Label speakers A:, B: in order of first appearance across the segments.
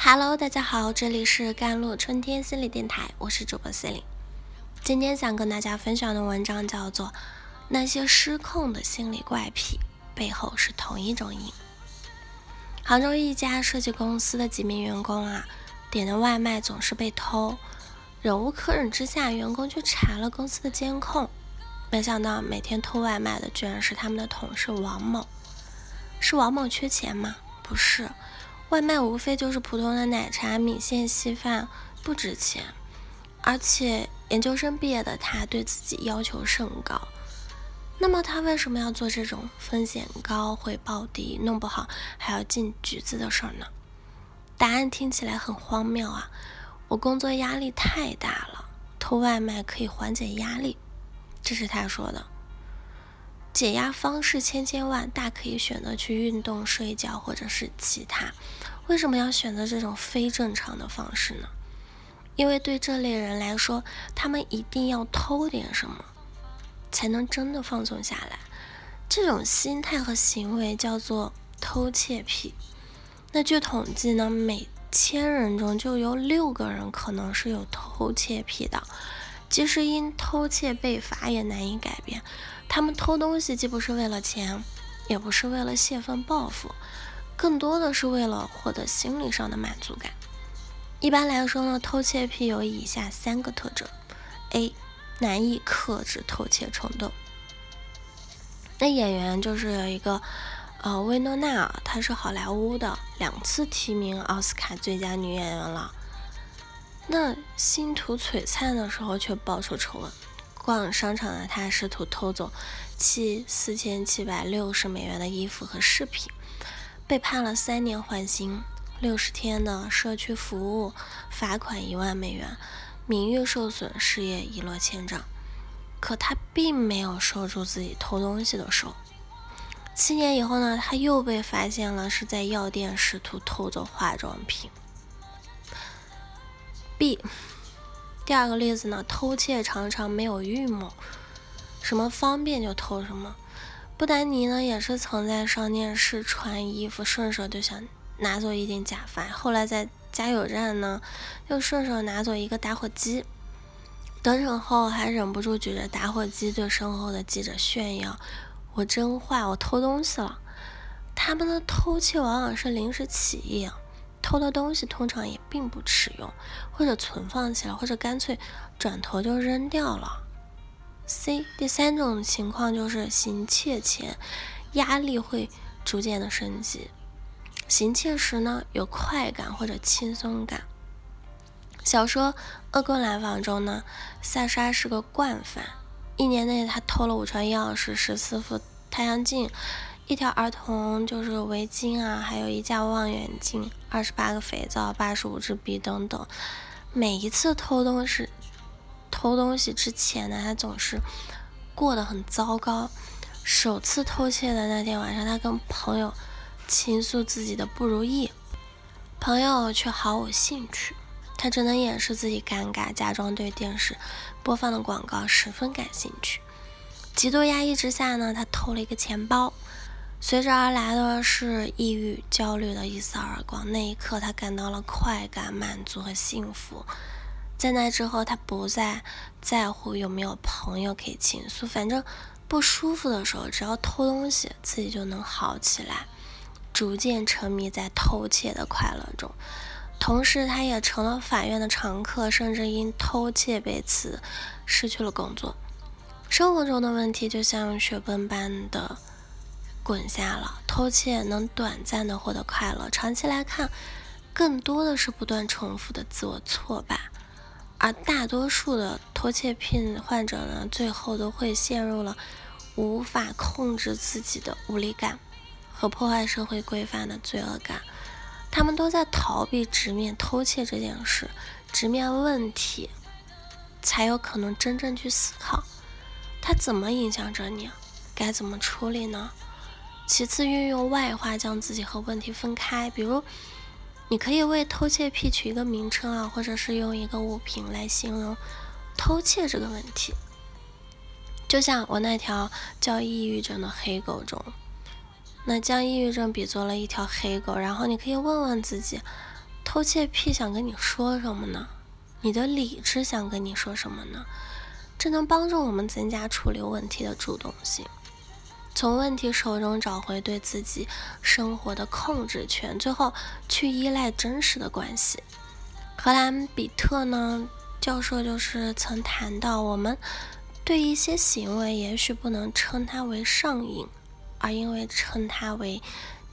A: Hello，大家好，这里是甘露春天心理电台，我是主播 c e l i n e 今天想跟大家分享的文章叫做《那些失控的心理怪癖背后是同一种瘾》。杭州一家设计公司的几名员工啊，点的外卖总是被偷，忍无可忍之下，员工去查了公司的监控，没想到每天偷外卖的居然是他们的同事王某。是王某缺钱吗？不是。外卖无非就是普通的奶茶、米线、稀饭，不值钱。而且研究生毕业的他对自己要求甚高，那么他为什么要做这种风险高、回报低、弄不好还要进局子的事儿呢？答案听起来很荒谬啊！我工作压力太大了，偷外卖可以缓解压力，这是他说的。解压方式千千万，大可以选择去运动、睡觉，或者是其他。为什么要选择这种非正常的方式呢？因为对这类人来说，他们一定要偷点什么，才能真的放松下来。这种心态和行为叫做偷窃癖。那据统计呢，每千人中就有六个人可能是有偷窃癖的。即使因偷窃被罚，也难以改变。他们偷东西既不是为了钱，也不是为了泄愤报复，更多的是为了获得心理上的满足感。一般来说呢，偷窃癖有以下三个特征：A. 难以克制偷窃冲动。那演员就是有一个呃薇诺娜，她是好莱坞的，两次提名奥斯卡最佳女演员了。那星途璀璨的时候却爆出丑闻。逛商场的他试图偷走七四千七百六十美元的衣服和饰品，被判了三年缓刑、六十天的社区服务，罚款一万美元，名誉受损，事业一落千丈。可他并没有收住自己偷东西的手。七年以后呢，他又被发现了是在药店试图偷走化妆品。B。第二个例子呢，偷窃常常没有预谋，什么方便就偷什么。布丹妮呢，也是曾在商店试穿衣服，顺手就想拿走一顶假发，后来在加油站呢，又顺手拿走一个打火机，得逞后还忍不住举着打火机对身后的记者炫耀：“我真坏，我偷东西了。”他们的偷窃往往是临时起意。偷的东西通常也并不实用，或者存放起来，或者干脆转头就扔掉了。C 第三种情况就是行窃前压力会逐渐的升级，行窃时呢有快感或者轻松感。小说《恶棍来访》中呢，萨莎是个惯犯，一年内他偷了五串钥匙、十四副太阳镜。一条儿童就是围巾啊，还有一架望远镜，二十八个肥皂，八十五支笔等等。每一次偷东西，偷东西之前呢，他总是过得很糟糕。首次偷窃的那天晚上，他跟朋友倾诉自己的不如意，朋友却毫无兴趣，他只能掩饰自己尴尬，假装对电视播放的广告十分感兴趣。极度压抑之下呢，他偷了一个钱包。随之而来的是抑郁、焦虑的一扫而光。那一刻，他感到了快感、满足和幸福。在那之后，他不再在乎有没有朋友可以倾诉，反正不舒服的时候，只要偷东西，自己就能好起来。逐渐沉迷在偷窃的快乐中，同时他也成了法院的常客，甚至因偷窃被辞，失去了工作。生活中的问题就像雪崩般的。滚下了，偷窃能短暂的获得快乐，长期来看，更多的是不断重复的自我挫败。而大多数的偷窃癖患者呢，最后都会陷入了无法控制自己的无力感和破坏社会规范的罪恶感。他们都在逃避直面偷窃这件事，直面问题，才有可能真正去思考，它怎么影响着你，该怎么处理呢？其次，运用外化将自己和问题分开，比如，你可以为偷窃癖取一个名称啊，或者是用一个物品来形容偷窃这个问题。就像我那条叫抑郁症的黑狗中，那将抑郁症比作了一条黑狗，然后你可以问问自己，偷偷窃癖想跟你说什么呢？你的理智想跟你说什么呢？这能帮助我们增加处理问题的主动性，从问题手中找回对自己生活的控制权，最后去依赖真实的关系。荷兰比特呢教授就是曾谈到，我们对一些行为也许不能称它为上瘾，而因为称它为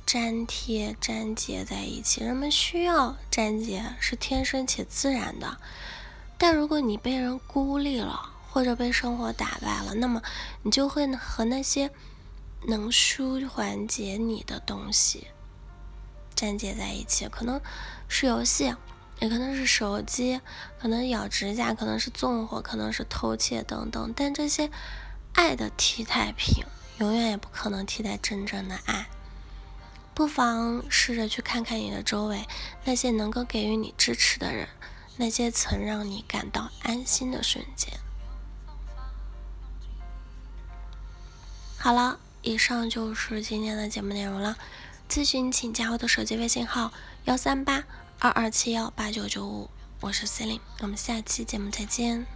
A: 粘贴、粘结在一起。人们需要粘结，是天生且自然的。但如果你被人孤立了，或者被生活打败了，那么你就会和那些能舒缓解你的东西粘结在一起，可能是游戏，也可能是手机，可能咬指甲，可能是纵火，可能是偷窃等等。但这些爱的替代品，永远也不可能替代真正的爱。不妨试着去看看你的周围，那些能够给予你支持的人，那些曾让你感到安心的瞬间。好了，以上就是今天的节目内容了。咨询请加我的手机微信号：幺三八二二七幺八九九五，我是 c e l i n e 我们下期节目再见。